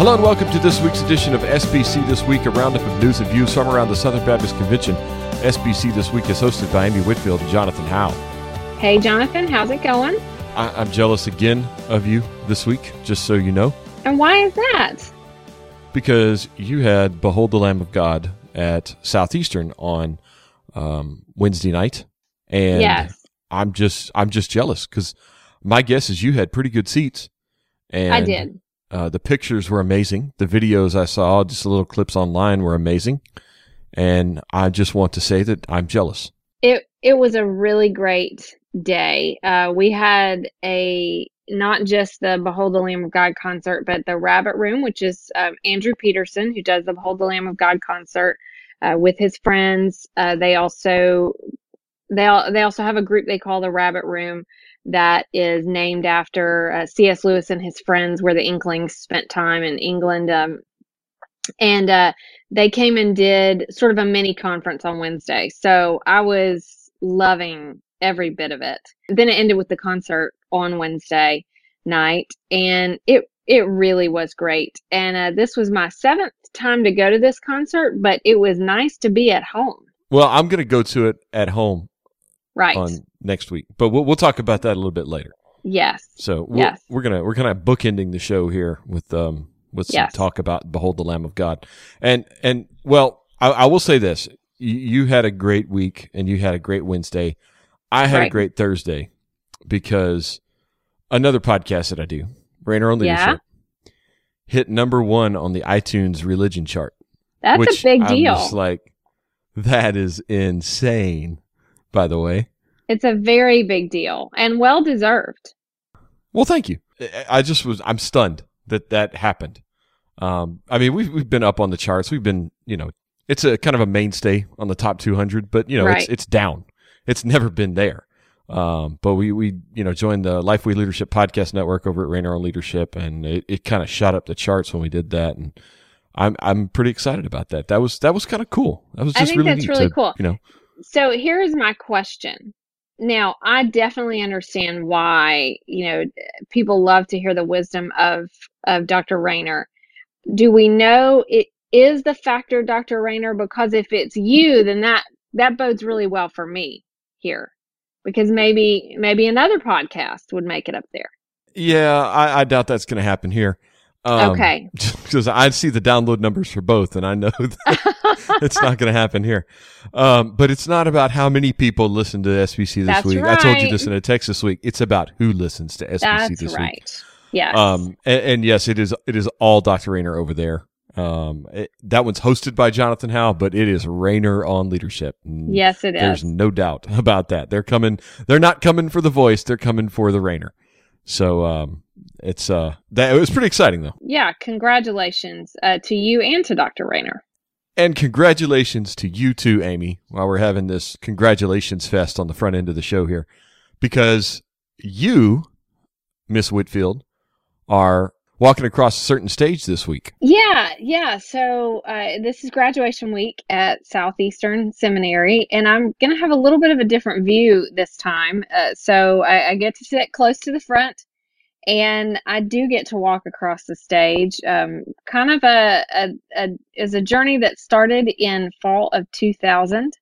Hello and welcome to this week's edition of SBC This Week, a roundup of news and views from around the Southern Baptist Convention. SBC This Week is hosted by Amy Whitfield and Jonathan Howe. Hey, Jonathan, how's it going? I- I'm jealous again of you this week, just so you know, And why is that? because you had Behold the Lamb of God at Southeastern on um, Wednesday night, and Yes. I'm just I'm just jealous because my guess is you had pretty good seats. And I did. Uh, the pictures were amazing. The videos I saw, just little clips online, were amazing. And I just want to say that I'm jealous. It it was a really great day. Uh, we had a not just the Behold the Lamb of God concert, but the Rabbit Room, which is um, Andrew Peterson, who does the Behold the Lamb of God concert uh, with his friends. Uh, they also they al- they also have a group they call the Rabbit Room that is named after uh, C.S. Lewis and his friends, where the Inklings spent time in England. Um, and uh, they came and did sort of a mini conference on Wednesday. So I was loving every bit of it. Then it ended with the concert on Wednesday night, and it it really was great. And uh, this was my seventh time to go to this concert, but it was nice to be at home. Well, I'm going to go to it at home Right. on next week, but we'll, we'll talk about that a little bit later. yes. So we'll, Yes. we're gonna we're kind of bookending the show here with um with some Yes. talk about Behold the Lamb of God, and and well, I, I will say this: you, you had a great week and you had a great Wednesday. I had a great Thursday because another podcast that I do, Rainer on Yeah? Leadership, hit number one on the iTunes religion chart. That's a big deal. like that is insane. By the way, it's a very big deal and well deserved. Well, thank you. I- I just was I'm stunned that that happened. Um, I mean, we've we've been up on the charts. We've been, you know, it's a kind of a mainstay on the top 200, but you know, it's Right. it's down. It's never been there. Um, but we we you know joined the LifeWay Leadership podcast network over at Rainer on Leadership, and it, it kind of shot up the charts when we did that, and I'm I'm pretty excited about that. That was that was kind of cool. That was I just think really that's really to, cool. You know, So here's my question. Now, I definitely understand why, you know, people love to hear the wisdom of of Dr. Rainer. Do we know it is the factor Dr. Rainer because if it's you, then that that bodes really well for me here. Because maybe maybe another podcast would make it up there. yeah, I, I doubt that's going to happen here. Um, okay. because I see the download numbers for both, and I know that it's not going to happen here. Um, but it's not about how many people listen to SBC this That's week. I told you this in a text this week. It's about who listens to SBC That's this right. week. Yes. Um, and, and yes, it is. It is all Dr. Rainer over there. Um, it, that one's hosted by Jonathan Howe, but it is Rainer on leadership. And yes, it There's is. no doubt about that. They're coming. They're not coming for the voice. They're coming for the Rainer. So um, it's uh, that it was pretty exciting though. Yeah, congratulations uh, to you and to Dr. Rainer. And congratulations to you too, Amy, while we're having this congratulations fest on the front end of the show here. Because you, Miss Whitfield, are walking across a certain stage this week. Yeah, yeah. So uh, this is graduation week at Southeastern Seminary, and I'm going to have a little bit of a different view this time. Uh, so I, I get to sit close to the front, and I do get to walk across the stage. Um, kind of a, a, a is a journey that started in fall of 2000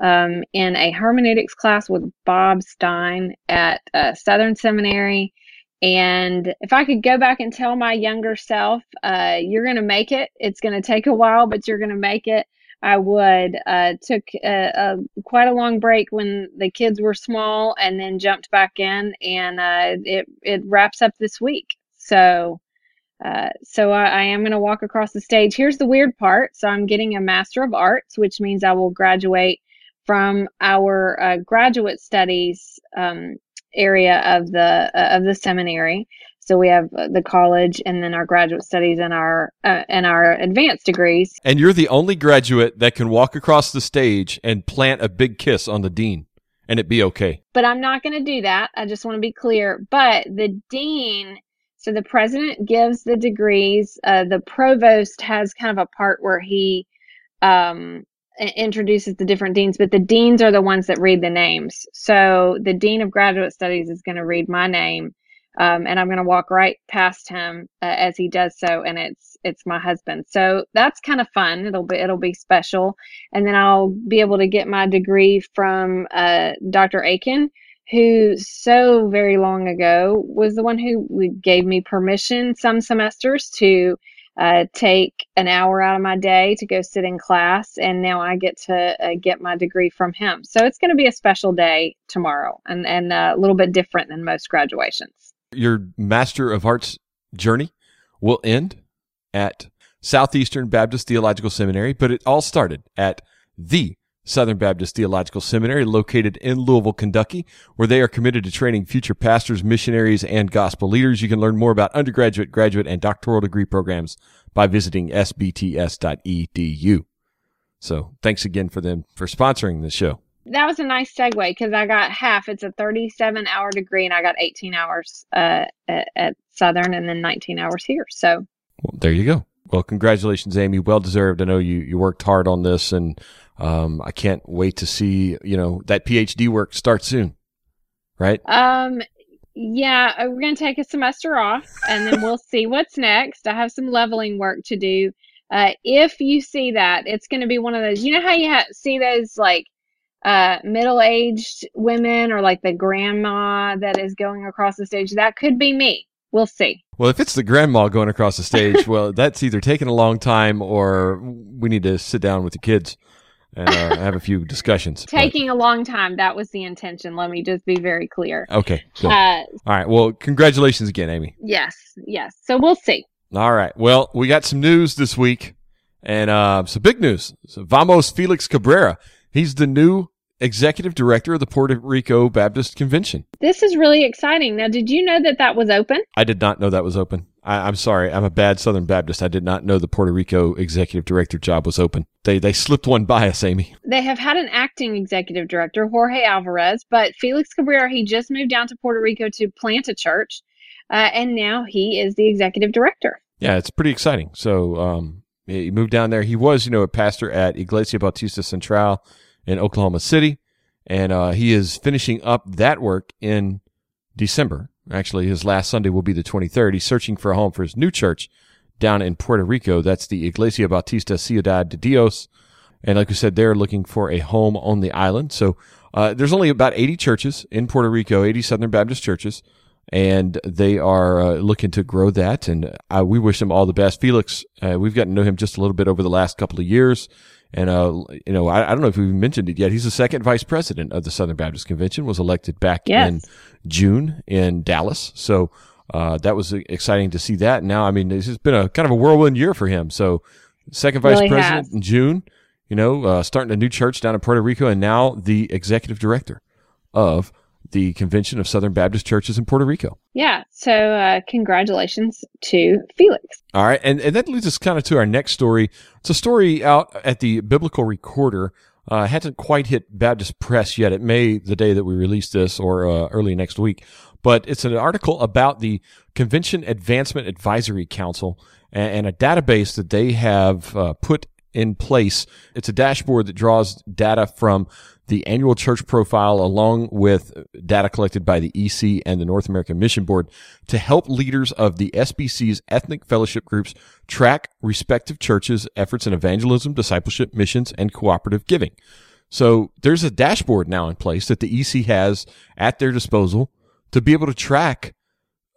um, in a hermeneutics class with Bob Stein at uh, Southern Seminary. And if I could go back and tell my younger self, uh, you're going to make it. It's going to take a while, but you're going to make it. I would. Uh, took a, a, quite a long break when the kids were small, and then jumped back in, and uh, it it wraps up this week. So, uh, so I, I am going to walk across the stage. Here's the weird part. So I'm getting a Master of Arts, which means I will graduate from our uh, graduate studies um, area of the uh, of the seminary. So we have the college and then our graduate studies and our uh, and our advanced degrees. And you're the only graduate that can walk across the stage and plant a big kiss on the dean and it be okay. But I'm not going to do that. I just want to be clear. But the dean, so the president gives the degrees. Uh, the provost has kind of a part where he um, introduces the different deans, but the deans are the ones that read the names. So the dean of graduate studies is going to read my name Um, and I'm going to walk right past him uh, as he does so, and it's it's my husband. So that's kind of fun. It'll be it'll be special, and then I'll be able to get my degree from uh, Dr. Akin, who so very long ago was the one who gave me permission some semesters to uh, take an hour out of my day to go sit in class, and now I get to uh, get my degree from him. So it's going to be a special day tomorrow, and and uh, a little bit different than most graduations. Your Master of Arts journey will end at Southeastern Baptist Theological Seminary, but it all started at the Southern Baptist Theological Seminary, located in Louisville, Kentucky, where they are committed to training future pastors, missionaries, and gospel leaders. You can learn more about undergraduate, graduate, and doctoral degree programs by visiting sbts.edu. So thanks again for them for sponsoring the show. That was a nice segue because I got half. It's a 37 hour degree, and I got 18 hours uh, at, at Southern and then 19 hours here. So well, there you go. Well, congratulations, Amy. Well deserved. I know you, you worked hard on this and um, I can't wait to see, you know, that PhD work start soon. Right? Um, yeah, uh, we're going to take a semester off and then we'll see what's next. I have some leveling work to do. Uh, if you see that, it's going to be one of those, you know how you ha- see those like uh, middle-aged women or like the grandma that is going across the stage? That could be me. We'll see. Well, if it's the grandma going across the stage, well, that's either taking a long time or we need to sit down with the kids and uh, have a few discussions. Taking but. a long time. That was the intention. Let me just be very clear. Okay. Uh, All right. Well, congratulations again, Amy. Yes. Yes. So we'll see. All right. Well, we got some news this week and uh, some big news. So Vamos Felix Cabrera. He's the new executive director of the Puerto Rico Baptist Convention. This is really exciting. Now, did you know that that was open? I did not know that was open. I, am sorry. I'm a bad Southern Baptist. I did not know the Puerto Rico executive director job was open. They they slipped one by us, Amy. They have had an acting executive director, Jorge Alvarez, but Felix Cabrera, he just moved down to Puerto Rico to plant a church, uh, and now he is the executive director. Yeah, it's pretty exciting. So um, he moved down there. He was, you know, a pastor at Iglesia Bautista Central in Oklahoma City, and uh, he is finishing up that work in December. Actually, his last Sunday will be the 23rd. He's searching for a home for his new church down in Puerto Rico. That's the Iglesia Bautista Ciudad de Dios. And like we said, they're looking for a home on the island. So uh, there's only about 80 churches in Puerto Rico, 80 Southern Baptist churches, and they are uh, looking to grow that. And uh, we wish them all the best. Felix, uh, we've gotten to know him just a little bit over the last couple of years. And, uh, you know, I, I, don't know if we've mentioned it yet. He's the second vice president of the Southern Baptist Convention, was elected back yes. in June in Dallas. So, uh, that was exciting to see that. Now, I mean, this has been a kind of a whirlwind year for him. So, second vice really president has. in June, you know, uh, starting a new church down in Puerto Rico, and now the executive director of the Convention of Southern Baptist Churches in Puerto Rico. Yeah. So, uh, congratulations to Felix. All right. And, and that leads us kind of to our next story. It's a story out at the Biblical Recorder. Uh, hasn't quite hit Baptist Press yet. It may the day that we release this or uh, early next week. But it's an article about the Convention Advancement Advisory Council and, and a database that they have uh, put in place. It's a dashboard that draws data from the annual church profile along with data collected by the EC and the North American Mission Board to help leaders of the SBC's ethnic fellowship groups track respective churches' efforts in evangelism, discipleship, missions, and cooperative giving. So there's a dashboard now in place that the EC has at their disposal to be able to track,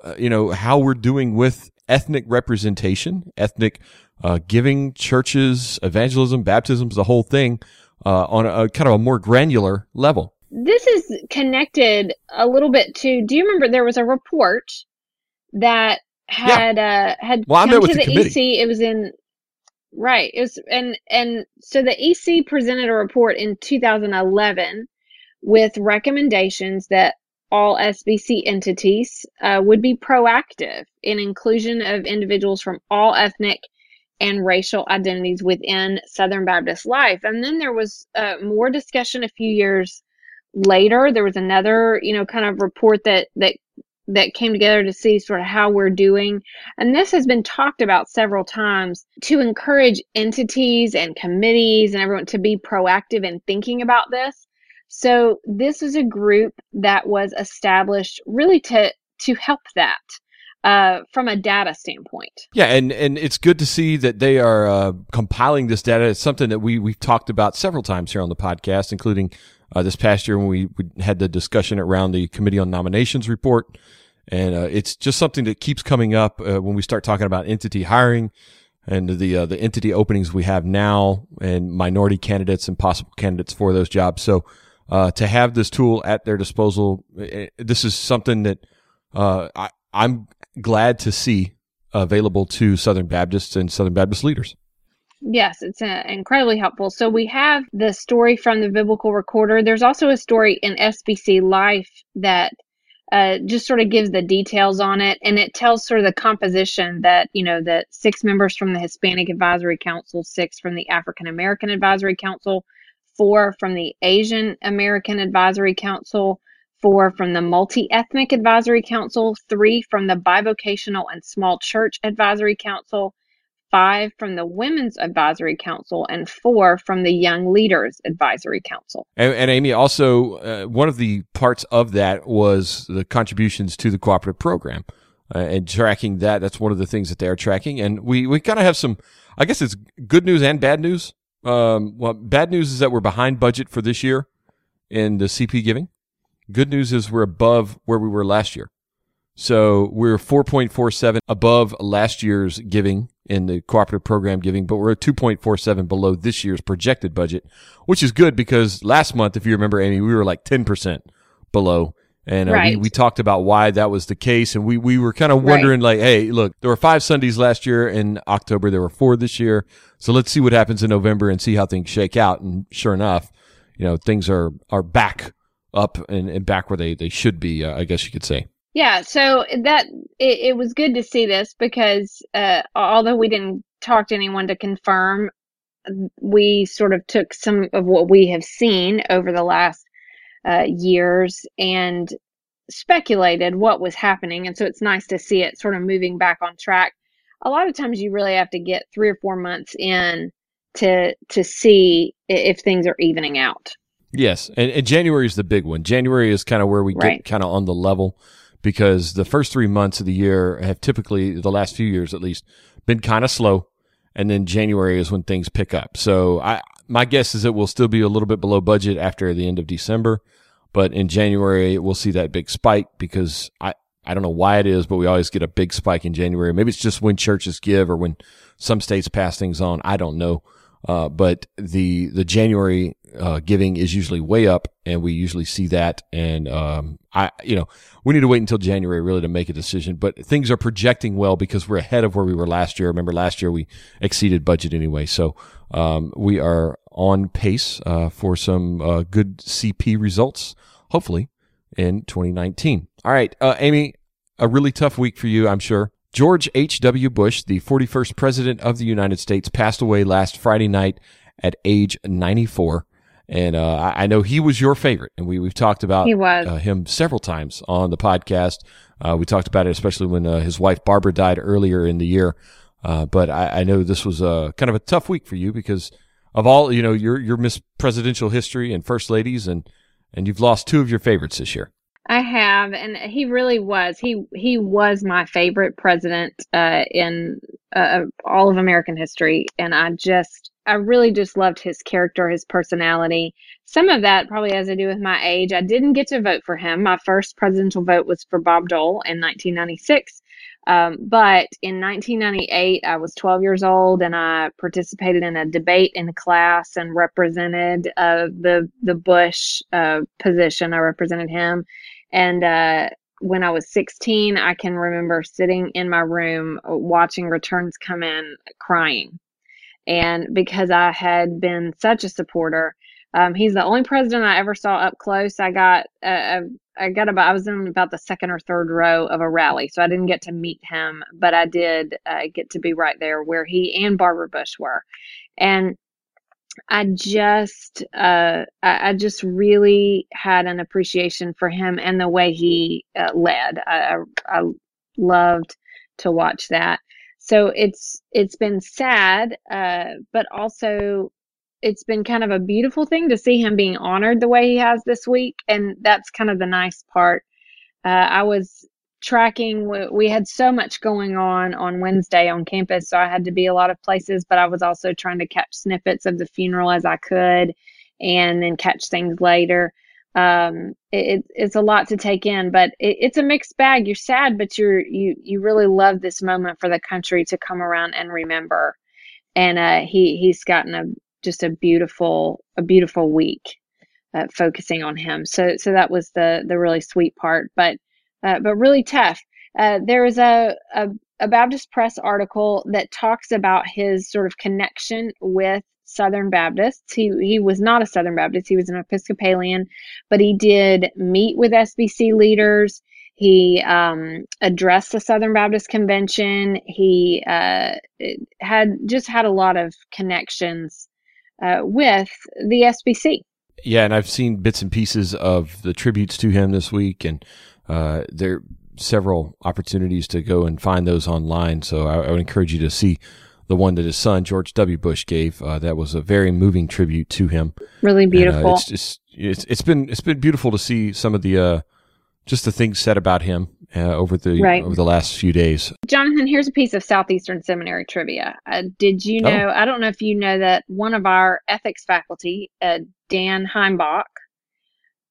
uh, you know, how we're doing with ethnic representation, ethnic uh, giving, churches, evangelism, baptisms, the whole thing uh, on a, a, kind of a more granular level. This is connected a little bit to. Do you remember there was a report that had yeah. uh, had well, come to the, the EC? It was in right. It was and and so the EC presented a report in 2011 with recommendations that all SBC entities uh, would be proactive in inclusion of individuals from all ethnic and racial identities within Southern Baptist life. And then there was uh, more discussion a few years later. There was another, you know, kind of report that that that came together to see sort of how we're doing. And this has been talked about several times to encourage entities and committees and everyone to be proactive in thinking about this. So this is a group that was established really to to help that uh, from a data standpoint. Yeah, and and it's good to see that they are uh, compiling this data. It's something that we we've talked about several times here on the podcast, including uh, this past year when we, we, had the discussion around the Committee on Nominations report. And uh, it's just something that keeps coming up uh, when we start talking about entity hiring and the uh, the entity openings we have now, and minority candidates and possible candidates for those jobs. So to have this tool at their disposal, eh, this is something that I, I'm glad to see available to Southern Baptists and Southern Baptist leaders. Yes, it's uh, incredibly helpful. So we have the story from the biblical recorder. There's also a story in SBC Life that uh, just sort of gives the details on it, and it tells sort of the composition that you know that six members from the Hispanic Advisory Council, six from the African American Advisory Council, four from the Asian American Advisory Council, four from the Multi Ethnic Advisory Council, three from the Bivocational and Small Church Advisory Council, five from the Women's Advisory Council, and four from the Young Leaders Advisory Council. And, and Amy, also, uh, one of the parts of that was the contributions to the cooperative program. Uh, and tracking that, that's one of the things that they're tracking. And we, we kind of have some, I guess it's good news and bad news. Um, well, bad news is that we're behind budget for this year in the CP giving. Good news is we're above where we were last year. So we're 4.47 above last year's giving in the cooperative program giving, but we're at 2.47 below this year's projected budget, which is good because last month, if you remember, Amy, we were like 10% below. And uh, right. we, we talked about why that was the case. And we, we were kind of wondering, right. like, hey, look, there were five Sundays last year in October. There were four this year. So let's see what happens in November and see how things shake out. And sure enough, you know, things are, are back up and, and back where they, they should be, uh, I guess you could say. Yeah, so that it, it was good to see this because uh, although we didn't talk to anyone to confirm, we sort of took some of what we have seen over the last uh, years and speculated what was happening. And so it's nice to see it sort of moving back on track. A lot of times you really have to get three or four months in to to see if things are evening out. Yes, and, and January is the big one. January is kind of where we right. get kind of on the level because the first three months of the year have typically, the last few years at least, been kind of slow. And then January is when things pick up. So I, my guess is it will still be a little bit below budget after the end of December. But in January, we'll see that big spike because I, I don't know why it is, but we always get a big spike in January. Maybe it's just when churches give or when some states pass things on. I don't know. Uh, but the, the January, uh, giving is usually way up and we usually see that. And, um, I, you know, we need to wait until January really to make a decision, but things are projecting well because we're ahead of where we were last year. Remember last year we exceeded budget anyway. So, um, we are on pace, uh, for some, uh, good CP results, hopefully in 2019. All right. Uh, Amy, a really tough week for you, I'm sure. George H.W. Bush, the 41st President of the United States, passed away last Friday night at age 94. And uh, I know he was your favorite, and we, we've talked about uh, him several times on the podcast. Uh, we talked about it, especially when uh, his wife Barbara died earlier in the year. Uh, but I, I, know this was a kind of a tough week for you because of all you know your your Miss Presidential history and First Ladies, and and you've lost two of your favorites this year. I have, and he really was. He he was my favorite president uh, in uh, all of American history, and I just I really just loved his character, his personality. Some of that probably has to do with my age. I didn't get to vote for him. My first presidential vote was for Bob Dole in 1996. Um, but in 1998, I was 12 years old and I participated in a debate in class and represented uh, the the Bush uh, position. I represented him, and uh, when I was 16, I can remember sitting in my room uh, watching returns come in, crying, and because I had been such a supporter. Um, he's the only president I ever saw up close. I got uh, I got about I was in about the second or third row of a rally, so I didn't get to meet him, but I did uh, get to be right there where he and Barbara Bush were, and I just uh, I, I, just really had an appreciation for him and the way he uh, led. I, I, I loved to watch that. So it's it's been sad, uh, but also it's been kind of a beautiful thing to see him being honored the way he has this week, and that's kind of the nice part. Uh, I was tracking. We, we had so much going on on Wednesday on campus, so I had to be a lot of places, but I was also trying to catch snippets of the funeral as I could and then catch things later. Um, it, it's a lot to take in, but it, it's a mixed bag. You're sad, but you're you you really love this moment for the country to come around and remember. And uh, he he's gotten a just a beautiful a beautiful week uh, focusing on him. So so that was the the really sweet part, but uh, but really tough. Uh, there is a, a a Baptist Press article that talks about his sort of connection with Southern Baptists. He he was not a Southern Baptist. He was an Episcopalian, but he did meet with SBC leaders. He um, addressed the Southern Baptist Convention. He uh, had just had a lot of connections uh, with the SBC. Yeah, and I've seen bits and pieces of the tributes to him this week, and uh, there are several opportunities to go and find those online. So I, I would encourage you to see the one that his son George W. Bush gave. Uh, that was a very moving tribute to him. Really beautiful. And, uh, it's just it's it's been it's been beautiful to see some of the uh, just the things said about him uh, over the right. over the last few days. Jonathan, here's a piece of Southeastern Seminary trivia. Uh, did you oh. know? Oh. I don't know if you know that one of our ethics faculty, uh, Dan Heimbach,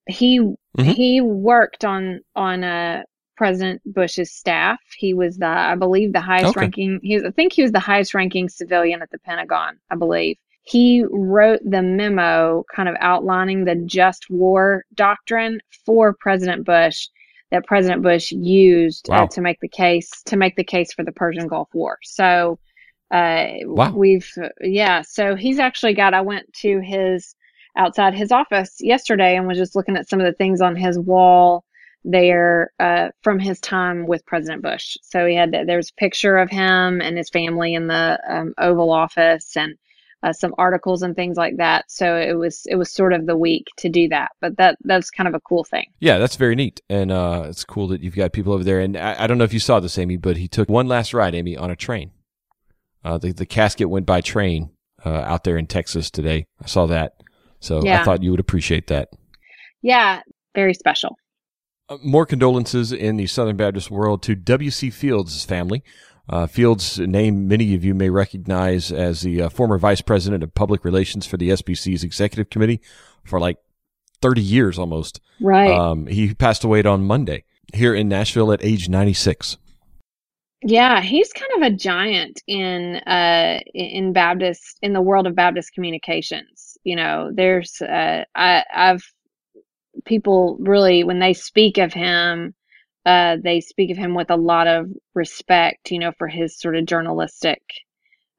he mm-hmm. he worked on on a President Bush's staff. He was the, I believe, the highest okay. ranking. He was, I think he was the highest ranking civilian at the Pentagon. I believe he wrote the memo, kind of outlining the just war doctrine for President Bush that President Bush used uh, wow. uh, to make the case to make the case for the Persian Gulf War. So, uh, wow. we've yeah. So he's actually got. I went to his outside his office yesterday and was just looking at some of the things on his wall there uh, from his time with President Bush. So he had there's a picture of him and his family in the um, Oval Office and uh, some articles and things like that. So it was it was sort of the week to do that. But that that's kind of a cool thing. Yeah, that's very neat, and uh, it's cool that you've got people over there. And I, I, don't know if you saw this, Amy, but he took one last ride, Amy, on a train. Uh, the the casket went by train uh, out there in Texas today. I saw that, so yeah. I thought you would appreciate that. Yeah, very special. Uh, more condolences in the Southern Baptist world to W.C. Fields' family. Uh, Fields' name many of you may recognize as the uh, former vice president of public relations for the SBC's executive committee for like 30 years almost. Right. Um, he passed away on Monday here in Nashville at age 96. Yeah, he's kind of a giant in uh, in Baptist in the world of Baptist communications. You know, there's uh, I, I've people really when they speak of him uh, they speak of him with a lot of respect you know for his sort of journalistic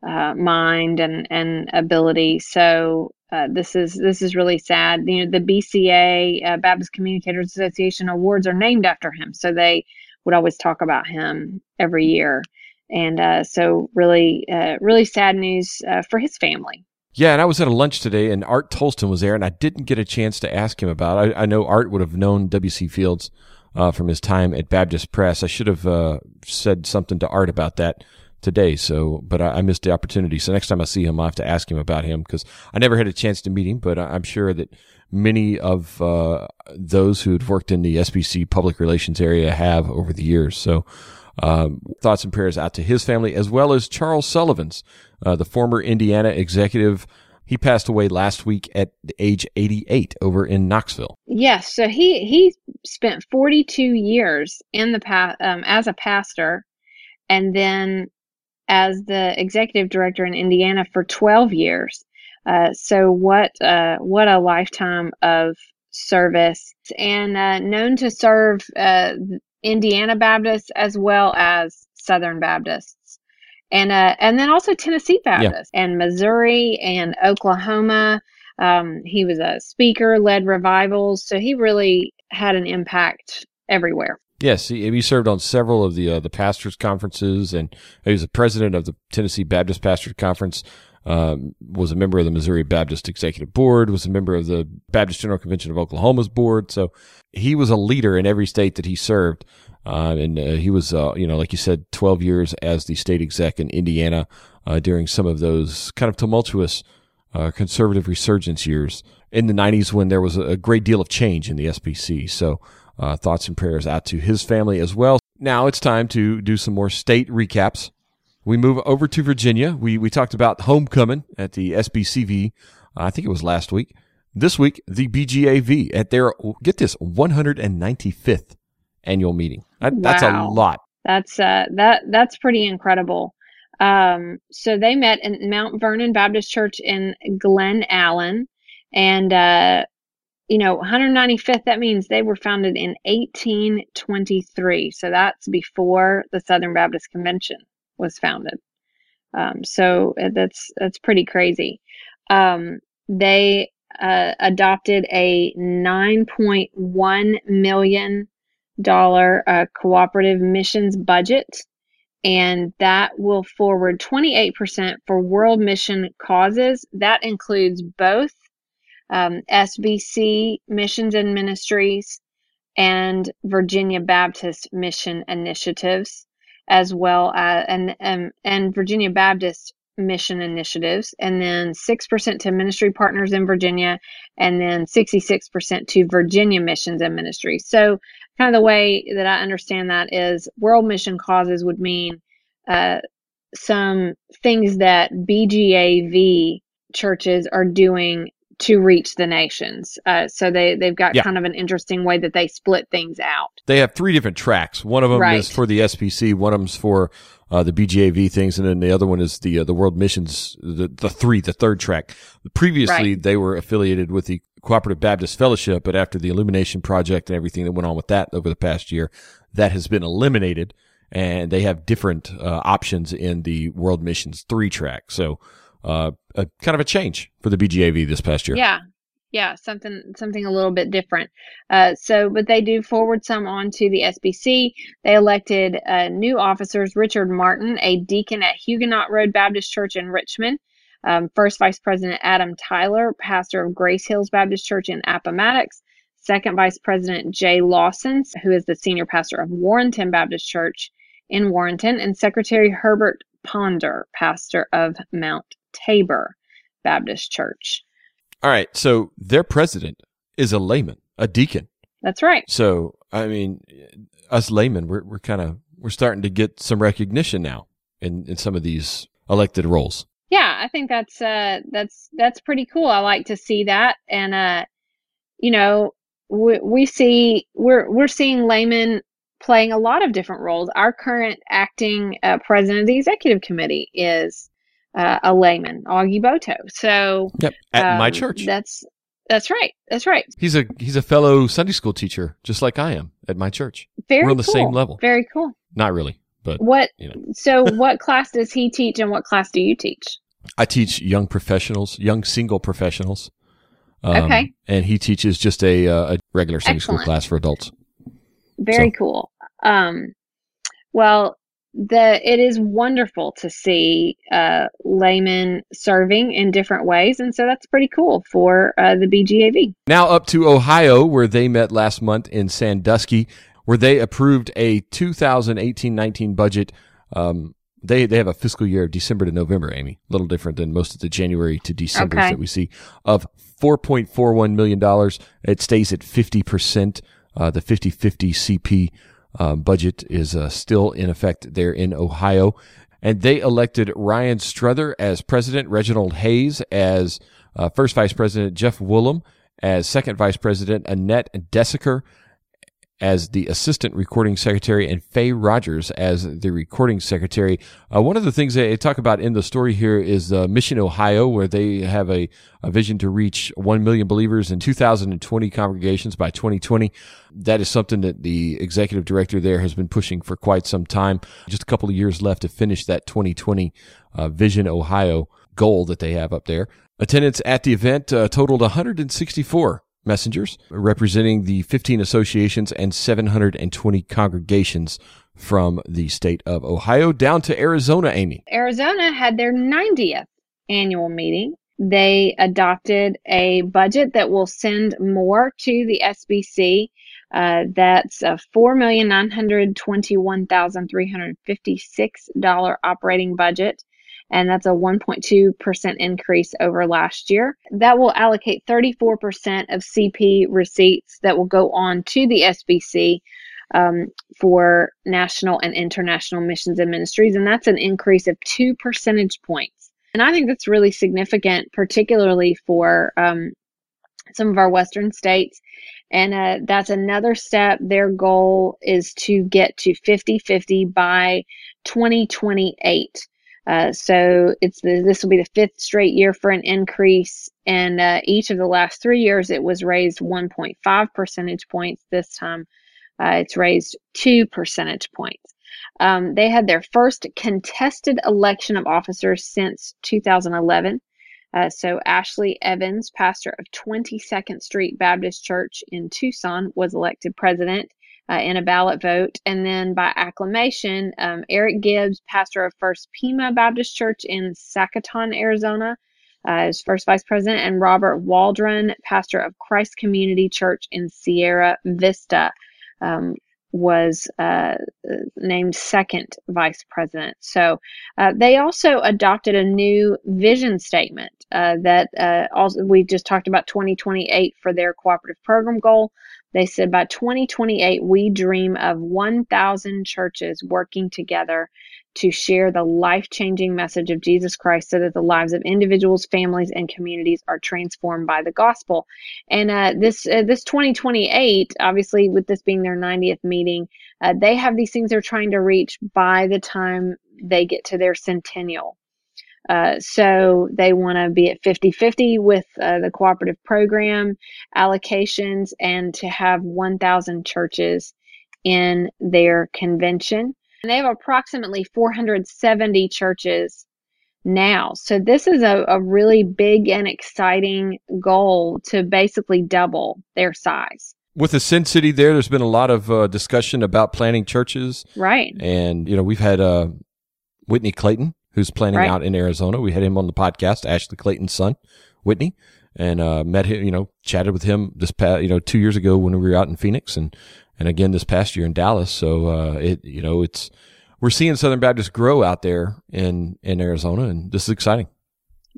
uh, mind and and ability. So uh, this is this is really sad. You know the bca uh, baptist communicators association awards are named after him so they would always talk about him every year. And uh, so really uh, really sad news for his family yeah, and I was at a lunch today, and Art Toalston was there, and I didn't get a chance to ask him about. It. I, I know Art would have known W.C. Fields uh, from his time at Baptist Press. I should have uh, said something to Art about that today. So, but I, I, missed the opportunity. So next time I see him, I'll have to ask him about him because I never had a chance to meet him. But I, am sure that many of uh, those who had worked in the SBC public relations area have over the years. So. Um, thoughts and prayers out to his family as well as Charles Sullivan's, uh, the former Indiana executive. He passed away last week at age 88 over in Knoxville. Yes, so he he spent 42 years in the past um, as a pastor, and then as the executive director in Indiana for 12 years. Uh, so what uh, what a lifetime of service and uh, known to serve uh, Indiana Baptists as well as Southern Baptists. And uh, and then also Tennessee Baptists yeah. and Missouri and Oklahoma. Um, he was a speaker, led revivals, so he really had an impact everywhere. Yes, he, he served on several of the uh, the pastors' conferences, and he was the president of the Tennessee Baptist Pastors Conference. Um, was a member of the Missouri Baptist Executive Board, was a member of the Baptist General Convention of Oklahoma's board. So he was a leader in every state that he served. Uh, and uh, he was, uh, you know, like you said, 12 years as the state exec in Indiana uh, during some of those kind of tumultuous uh, conservative resurgence years in the 90s when there was a great deal of change in the SBC. So uh, thoughts and prayers out to his family as well. now it's time to do some more state recaps. We move over to Virginia. We we talked about homecoming at the SBCV. I think it was last week. This week, the BGAV at their get this 195th annual meeting. That, wow. That's a lot. That's uh, that that's pretty incredible. Um, so they met in Mount Vernon Baptist Church in Glen Allen, and uh, you know 195th. That means they were founded in 1823. So that's before the Southern Baptist Convention was founded. Um, so uh, that's that's pretty crazy. Um, they uh, adopted a 9.1 million dollar uh, cooperative missions budget, and that will forward 28% for world mission causes. That includes both um, SBC missions and ministries and Virginia Baptist mission initiatives as well as and and, and Virginia Baptist mission initiatives, and then 6% to ministry partners in Virginia, and then 66% to Virginia missions and ministries. So, kind of the way that I understand that is world mission causes would mean uh, some things that BGAV churches are doing to reach the nations. Uh, so they they've got yeah. kind of an interesting way that they split things out. They have three different tracks. One of them right. is for the SBC. One of them's for uh, the BGAV things, and then the other one is the uh, the World Missions. The the three, the third track. Previously, right. they were affiliated with the Cooperative Baptist Fellowship, but after the Illumination Project and everything that went on with that over the past year, that has been eliminated, and they have different uh, options in the World Missions three track. So uh, a kind of a change for the BGAV this past year. Yeah, yeah, something something a little bit different. Uh, so, but they do forward some on to the SBC. They elected uh, new officers: Richard Martin, a deacon at Huguenot Road Baptist Church in Richmond. Um, First Vice President Adam Tyler, pastor of Grace Hills Baptist Church in Appomattox. Second Vice President Jay Lawson, who is the senior pastor of Warrenton Baptist Church in Warrenton, and Secretary Herbert Ponder, pastor of Mount Tabor Baptist Church. All right. So their president is a layman, a deacon. That's right. So, I mean, us laymen, we're, we're kind of, we're starting to get some recognition now in, in some of these elected roles. Yeah, I think that's, uh, that's, that's pretty cool. I like to see that. And, uh, you know, we, we see, we're, we're seeing laymen playing a lot of different roles. Our current acting uh, president of the executive committee is uh, a layman, Augie Boto. So yep, at um, my church. That's that's right. That's right. He's a he's a fellow Sunday school teacher, just like I am at my church. Very We're on the cool. same level. Very cool. Not really, but what? You know. so, what class does he teach, and what class do you teach? I teach young professionals, young single professionals. Um, okay. And he teaches just a, uh, a regular Sunday Excellent. school class for adults. Very so. cool. Um, well, the it is wonderful to see uh, laymen serving in different ways, and so that's pretty cool for uh, the BGAV. Now up to Ohio, where they met last month in Sandusky, where they approved a 2018-19 budget. Um, they they have a fiscal year of December to November, Amy. A little different than most of the January to December okay. that we see of 4.41 million dollars. It stays at 50 percent. Uh, the 50-50 CP uh, budget is uh, still in effect there in Ohio. And they elected Ryan Struther as president, Reginald Hayes as uh, first vice president, Jeff Woolham as second vice president, Annette Desiker as the assistant recording secretary and Faye Rogers as the recording secretary. Uh, one of the things they talk about in the story here is uh, Mission Ohio, where they have a, a vision to reach 1 million believers in 2020 congregations by 2020. That is something that the executive director there has been pushing for quite some time. Just a couple of years left to finish that 2020 uh, Vision Ohio goal that they have up there. Attendance at the event uh, totaled 164 messengers representing the 15 associations and 720 congregations from the state of Ohio down to Arizona, Amy. Arizona had their 90th annual meeting. They adopted a budget that will send more to the SBC. Uh, that's a $4,921,356 operating budget and that's a 1.2% increase over last year. That will allocate 34% of CP receipts that will go on to the SBC. um, for national and international missions and ministries, and that's an increase of two percentage points. And I think that's really significant, particularly for um, some of our Western states. And uh, that's another step. Their goal is to get to 50 50 by 2028. Uh, so it's the, this will be the fifth straight year for an increase, and uh, each of the last three years it was raised 1.5 percentage points. This time, uh, it's raised two percentage points. Um, they had their first contested election of officers since 2011. Uh, so Ashley Evans, pastor of 22nd Street Baptist Church in Tucson, was elected president uh, in a ballot vote. And then by acclamation, um, Eric Gibbs, pastor of First Pima Baptist Church in Sacaton, Arizona, uh, as first vice president, and Robert Waldron, pastor of Christ Community Church in Sierra Vista, um, was uh, named second vice president. So uh, they also adopted a new vision statement uh, that uh, also we just talked about 2028 for their cooperative program goal. They said by 2028, we dream of 1,000 churches working together to share the life changing message of Jesus Christ so that the lives of individuals, families, and communities are transformed by the gospel. And uh, this, uh, this 2028, obviously, with this being their 90th meeting, uh, they have these things they're trying to reach by the time they get to their centennial. Uh, so they want to be at 50 50 with uh, the cooperative program allocations and to have 1,000 churches in their convention. And they have approximately 470 churches now. So this is a, a really big and exciting goal to basically double their size with the Sin City there, there's been a lot of uh, discussion about planning churches. Right. And, you know, we've had uh, Whitney Clayton who's planning right. out in Arizona. We had him on the podcast, Ashley Clayton's son, Whitney, and uh, met him. You know, chatted with him this past, you know, two years ago when we were out in Phoenix, and and again this past year in Dallas. So uh, it, you know, it's we're seeing Southern Baptist grow out there in in Arizona, and this is exciting.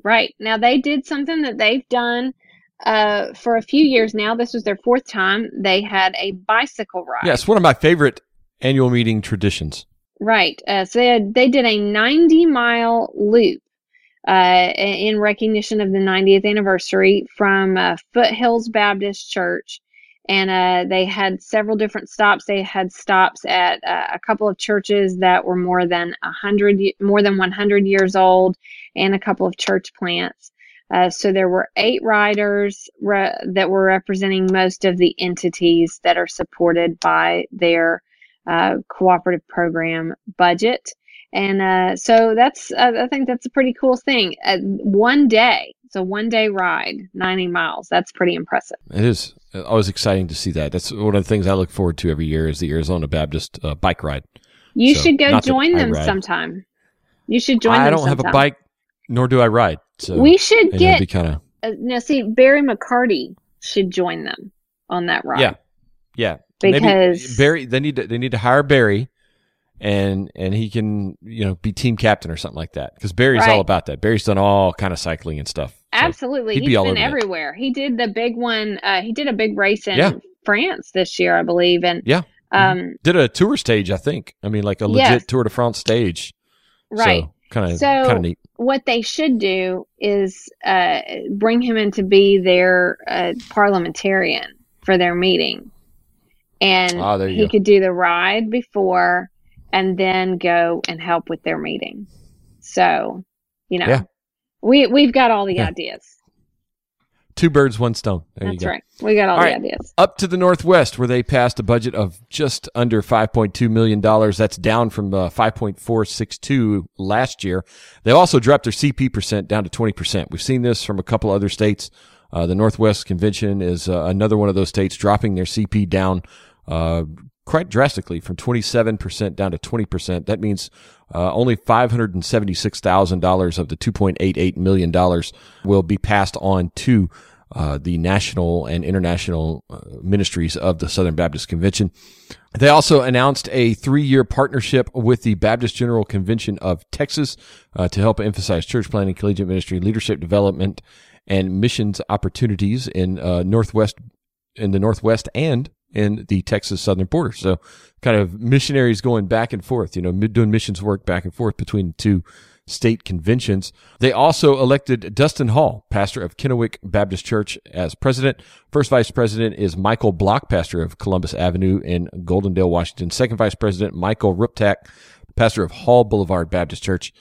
Right now, they did something that they've done uh, for a few years now. This was their fourth time. They had a bicycle ride. Yeah, it's one of my favorite annual meeting traditions. Right. Uh, so they, had, they did a 90 mile loop uh, in recognition of the 90th anniversary from uh, Foothills Baptist Church. And uh, they had several different stops. They had stops at uh, a couple of churches that were more than 100, more than 100 years old, and a couple of church plants. Uh, so there were eight riders re- that were representing most of the entities that are supported by their uh, cooperative program budget. And uh, so that's, uh, I think that's a pretty cool thing. Uh, one day, it's a one day ride, 90 miles. That's pretty impressive. It is always exciting to see that. That's one of the things I look forward to every year is the Arizona Baptist uh, bike ride. You so, should go join them sometime. You should join them. I don't sometime. have a bike, nor do I ride. So we should get, kind of. Uh, now, see, Barry McCarty should join them on that ride. Yeah. Yeah because Maybe Barry they need to they need to hire Barry and and he can you know be team captain or something like that because Barry's right. all about that. Barry's done all kind of cycling and stuff. So Absolutely, he'd He's been everywhere. He did the big one. Uh, he did a big race in yeah. France this year, I believe, and yeah, um, mm-hmm. did a tour stage. I think. I mean, like a legit yes. Tour de France stage. Right. Kind of so kind of neat. What they should do is uh, bring him in to be their uh, parliamentarian for their meeting and oh, he go. could do the ride before and then go and help with their meeting. So, you know, yeah. we we've got all the yeah. ideas. Two birds, one stone. There That's right. We got all, all the right. ideas. Up to the Northwest, where they passed a budget of just under $5.2 million. That's down from uh, 5.462 last year. They also dropped their CP percent down to 20%. We've seen this from a couple other states. Uh, the Northwest Convention is uh, another one of those states dropping their CP down uh, quite drastically from 27% down to 20%. That means uh, only $576,000 of the $2.88 million will be passed on to uh, the national and international uh, ministries of the Southern Baptist Convention. They also announced a three-year partnership with the Baptist General Convention of Texas uh, to help emphasize church planting, collegiate ministry, leadership development, and missions opportunities in uh, Northwest in the Northwest and in the Texas southern border. So kind of missionaries going back and forth, you know, doing missions work back and forth between two state conventions. They also elected Dustin Hall, pastor of Kennewick Baptist Church, as president. First vice president is Michael Block, pastor of Columbus Avenue in Goldendale, Washington. Second vice president, Michael Ruptak, pastor of Hall Boulevard Baptist Church.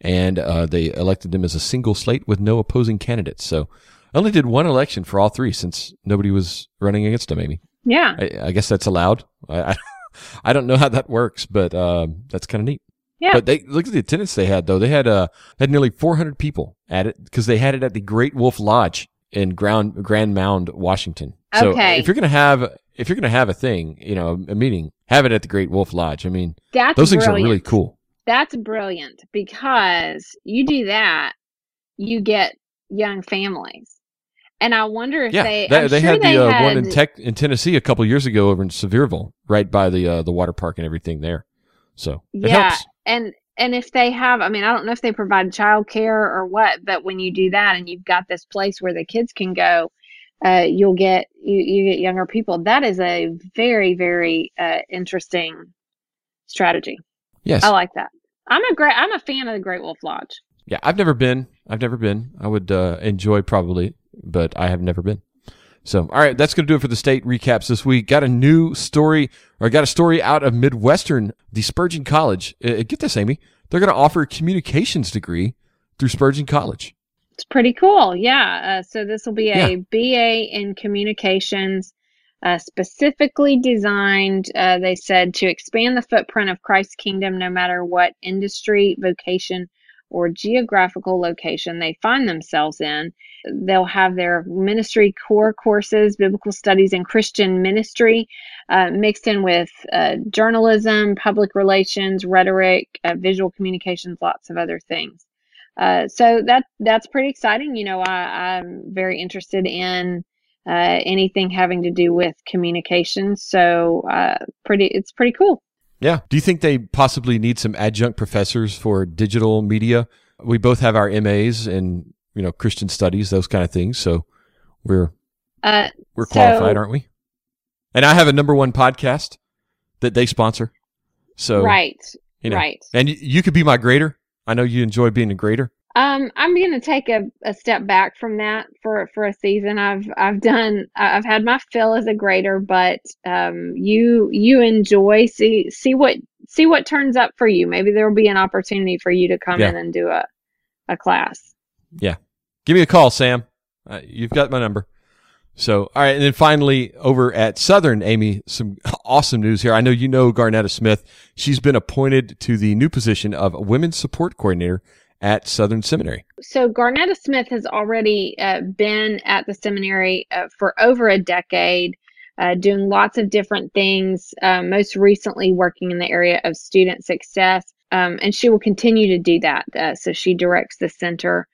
And uh, they elected them as a single slate with no opposing candidates. So I only did one election for all three since nobody was running against them, Amy. Yeah. I, I guess that's allowed. I, I, I, don't know how that works, but uh, that's kind of neat. Yeah. But they look at the attendance they had though. They had uh had nearly 400 people at it because they had it at the Great Wolf Lodge in Ground Grand Mound, Washington. So Okay. if you're gonna have if you're gonna have a thing, you know, a meeting, have it at the Great Wolf Lodge. I mean, That's those things brilliant. are really cool. That's brilliant because you do that, you get young families. And I wonder if Yeah, they, they, they sure had they the uh, had, one in tech in Tennessee a couple years ago over in Sevierville, right by the uh, the water park and everything there. So it Yeah. helps. and and if they have i mean i don't know if they provide childcare or what but when you do that and you've got this place where the kids can go uh, you'll get you, you get younger people that is a very very uh, interesting strategy Yes. i like that i'm a great i'm a fan of the great wolf lodge Yeah, I've never been. I've never been. I would uh, enjoy probably, but I have never been. So, all right, that's going to do it for the state recaps this week. Got a new story, or got a story out of Midwestern, the Spurgeon College. Uh, get this, Amy. They're going to offer a communications degree through Spurgeon College. It's pretty cool. Yeah. Uh, so this will be a Yeah. BA in communications, uh, specifically designed, uh, they said, to expand the footprint of Christ's kingdom no matter what industry, vocation, or geographical location they find themselves in. They'll have their ministry core courses, biblical studies, and Christian ministry uh, mixed in with uh, journalism, public relations, rhetoric, uh, visual communications, lots of other things. Uh, so that that's pretty exciting. You know, I, I'm very interested in uh, anything having to do with communication. So uh, pretty, it's pretty cool. Yeah. Do you think they possibly need some adjunct professors for digital media? We both have our MAs in, you know, Christian studies, those kind of things. So we're Uh, we're So- qualified, aren't we? And I have a number one podcast that they sponsor. So right, you know, right. And you could be my grader. I know you enjoy being a grader. Um, I'm going to take a, a step back from that for for a season. I've I've done I've had my fill as a grader, but um, you you enjoy see see what see what turns up for you. Maybe there will be an opportunity for you to come Yeah. in and do a a class. Yeah, give me a call, Sam. Uh, you've got my number. So, all right. And then finally, over at Southern, Amy, some awesome news here. I know you know Garnetta Smith. She's been appointed to the new position of Women's Support Coordinator at Southern Seminary. So Garnetta Smith has already uh, been at the seminary uh, for over a decade, uh, doing lots of different things. Uh, most recently, working in the area of student success, um, and she will continue to do that. Uh, so she directs the Center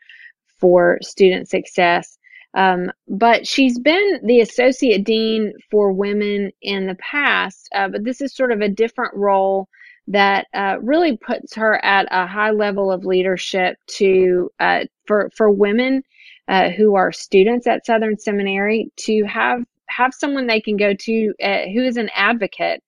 for Student Success. Um, but she's been the associate dean for women in the past, uh, but this is sort of a different role that uh, really puts her at a high level of leadership to uh, for for women uh, who are students at Southern Seminary to have have someone they can go to uh, who is an advocate.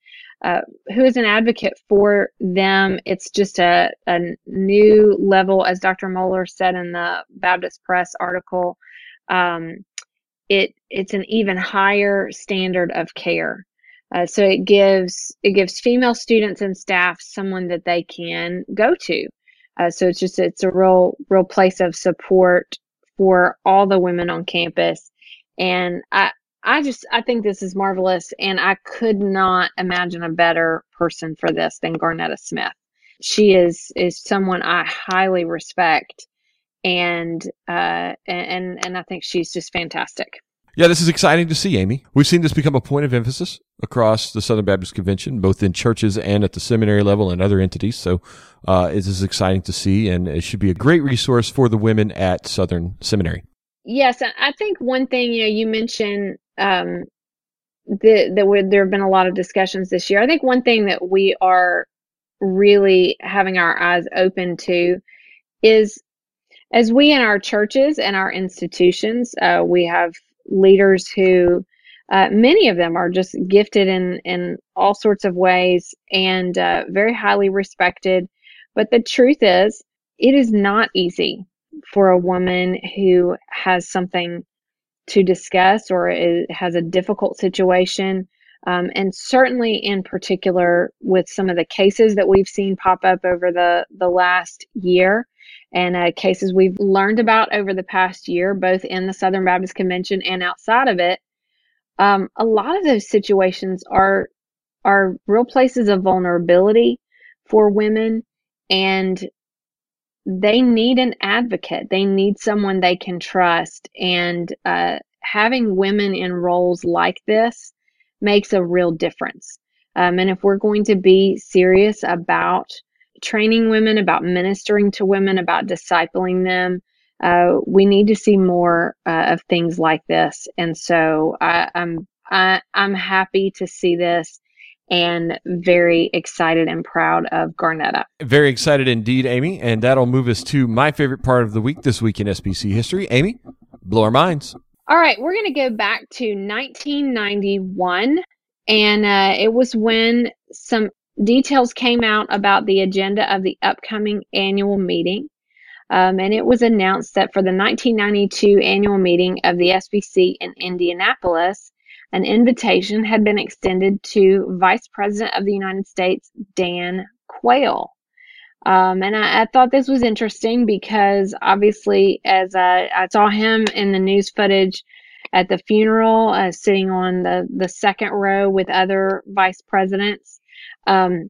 Uh, who is an advocate for them? It's just a, a new level, as Dr. Mohler said in the Baptist Press article. Um, it it's an even higher standard of care. Uh, so it gives it gives female students and staff someone that they can go to. Uh, so it's just it's a real real place of support for all the women on campus, and I I just I think this is marvelous, and I could not imagine a better person for this than Garnetta Smith. She is is someone I highly respect, and uh and and I think she's just fantastic. Yeah, this is exciting to see, Amy. We've seen this become a point of emphasis across the Southern Baptist Convention, both in churches and at the seminary level and other entities. So, uh, it is exciting to see, and it should be a great resource for the women at Southern Seminary. Yes, I think one thing you know you mentioned um, that there have been a lot of discussions this year. I think one thing that we are really having our eyes open to is as we in our churches and our institutions, uh, we have leaders who uh, many of them are just gifted in in all sorts of ways and uh, very highly respected. But the truth is, it is not easy for a woman who has something to discuss or is, has a difficult situation. Um, and certainly in particular with some of the cases that we've seen pop up over the, the last year and uh, cases we've learned about over the past year, both in the Southern Baptist Convention and outside of it, um, a lot of those situations are are real places of vulnerability for women and they need an advocate. They need someone they can trust. And uh, having women in roles like this makes a real difference. Um, and if we're going to be serious about training women, about ministering to women, about discipling them, uh, we need to see more uh, of things like this. And so I, I'm I, I'm happy to see this and very excited and proud of Garnetta. Very excited indeed, Amy. And that'll move us to my favorite part of the week this week in SBC history. Amy, blow our minds. All right, we're going to go back to 1991. And uh, it was when some details came out about the agenda of the upcoming annual meeting. Um, and it was announced that for the 1992 annual meeting of the SBC in Indianapolis, an invitation had been extended to Vice President of the United States, Dan Quayle. Um, and I, I, thought this was interesting because obviously, as I, I, saw him in the news footage at the funeral, uh, sitting on the, the second row with other vice presidents, um,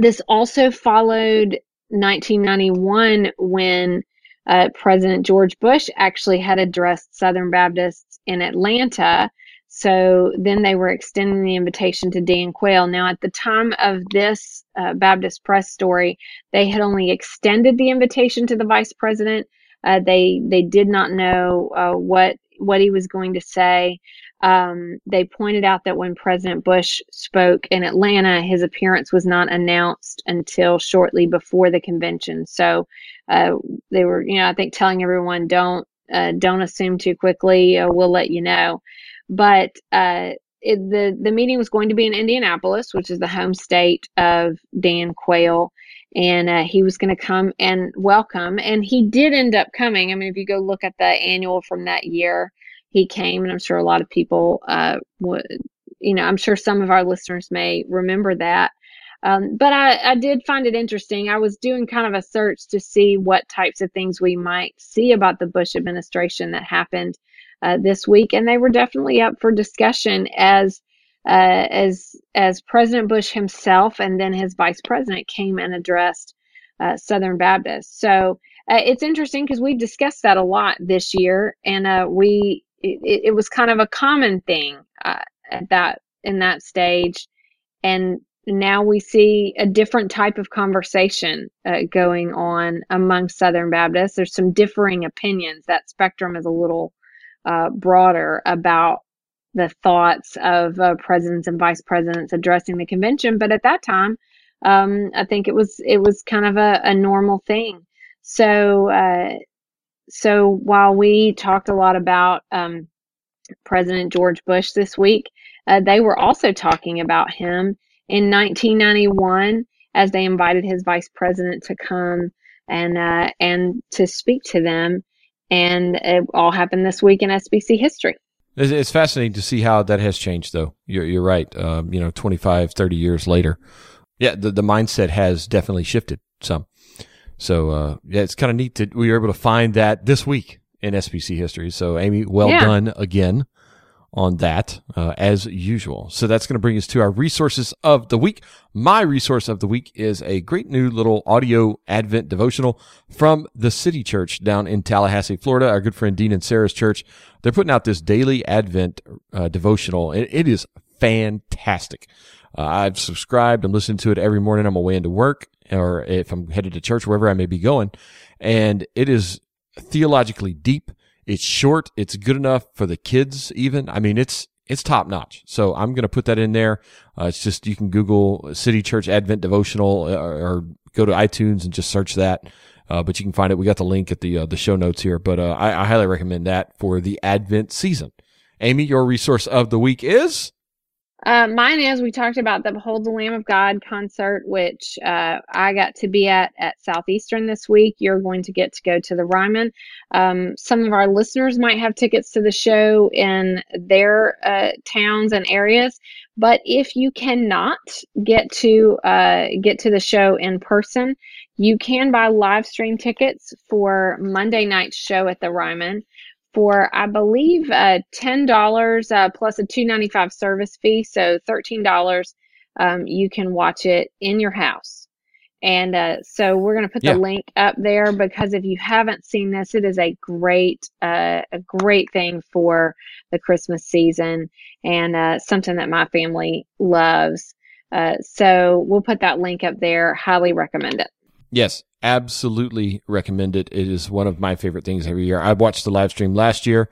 this also followed 1991 when uh, President George Bush actually had addressed Southern Baptists in Atlanta so then they were extending the invitation to Dan Quayle. Now, at the time of this uh, Baptist Press story, they had only extended the invitation to the vice president. Uh, they they did not know uh, what what he was going to say. Um, they pointed out that when President Bush spoke in Atlanta, his appearance was not announced until shortly before the convention. So uh, they were, you know, I think telling everyone don't uh, don't assume too quickly. Uh, we'll let you know. But uh, it, the the meeting was going to be in Indianapolis, which is the home state of Dan Quayle, and uh, he was going to come and welcome. And he did end up coming. I mean, if you go look at the annual from that year, he came, and I'm sure a lot of people uh, would, you know, I'm sure some of our listeners may remember that. Um, but I, I did find it interesting. I was doing kind of a search to see what types of things we might see about the Bush administration that happened uh, this week, and they were definitely up for discussion as uh, as as President Bush himself and then his vice president came and addressed uh, Southern Baptists. So uh, it's interesting because we've discussed that a lot this year, and uh, we it, it, was kind of a common thing uh, at that in that stage, and now we see a different type of conversation uh, going on among Southern Baptists. There's some differing opinions. That spectrum is a little uh, broader about the thoughts of uh, presidents and vice presidents addressing the convention. But at that time, um, I think it was it was kind of a, a normal thing. So uh, so while we talked a lot about um, President George Bush this week, uh, they were also talking about him in 1991 as they invited his vice president to come and uh, and to speak to them and it all happened this week in SBC history. It's fascinating to see how that has changed, though. You're, you're right. Um, you know, 25, 30 years later. Yeah, the, the mindset has definitely shifted some. So, uh, yeah, it's kind of neat that we were able to find that this week in SBC history. So, Amy, well yeah. done again on that uh, as usual. So that's going to bring us to our resources of the week. My resource of the week is a great new little audio Advent devotional from the City Church down in Tallahassee, Florida. Our good friend Dean and Sarah's church. They're putting out this daily Advent uh, devotional. It, it is fantastic. Uh, I've subscribed. I'm listening to it every morning on my way into work or if I'm headed to church, wherever I may be going. And it is theologically deep. It's short. It's good enough for the kids even. I mean, it's, it's top notch. So I'm going to put that in there. Uh, it's just, you can Google City Church Advent Devotional or, uh, or go to iTunes and just search that. Uh, but you can find it. We got the link at the, uh, the show notes here, but, uh, I, I highly recommend that for the Advent season. Amy, your resource of the week is? Uh, mine is we talked about the Behold the Lamb of God concert, which uh, I got to be at at Southeastern this week. You're going to get to go to the Ryman. Um, some of our listeners might have tickets to the show in their uh, towns and areas, but if you cannot get to uh, get to the show in person, you can buy live stream tickets for Monday night's show at the Ryman for I believe uh, ten dollars uh, plus a two ninety five service fee, so thirteen dollars. Um, you can watch it in your house, and uh, so we're going to put Yeah. the link up there because if you haven't seen this, it is a great uh, a great thing for the Christmas season and uh, something that my family loves. Uh, so we'll put that link up there. Highly recommend it. Yes, absolutely recommend it. It is one of my favorite things every year. I watched the live stream last year,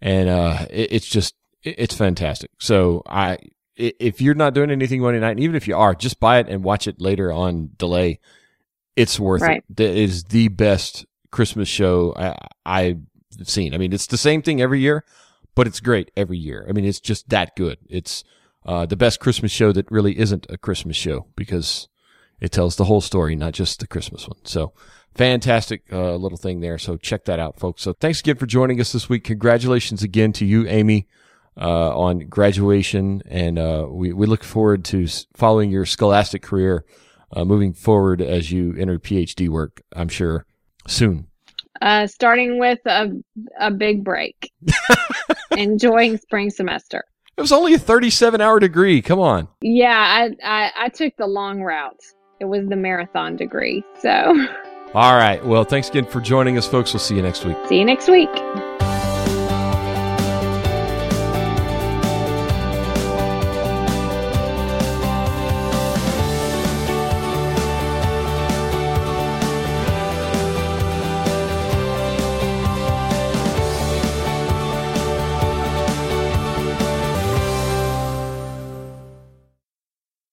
and uh, it, it's just it- it's fantastic. So I, if you're not doing anything Monday night, and even if you are, just buy it and watch it later on delay. It's worth Right. it. It is the best Christmas show I, I've seen. I mean, it's the same thing every year, but it's great every year. I mean, it's just that good. It's uh, the best Christmas show that really isn't a Christmas show because it tells the whole story, not just the Christmas one. So fantastic uh, little thing there. So check that out, folks. So thanks again for joining us this week. Congratulations again to you, Amy, uh, on graduation, and uh, we we look forward to following your scholastic career uh, moving forward as you enter PhD work. I'm sure soon. Uh, starting with a a big break, enjoying spring semester. It was only a 37 hour degree. Come on. Yeah, I, I I took the long route. It was the marathon degree. So All right. Well, thanks again for joining us, folks. We'll see you next week. see you next week.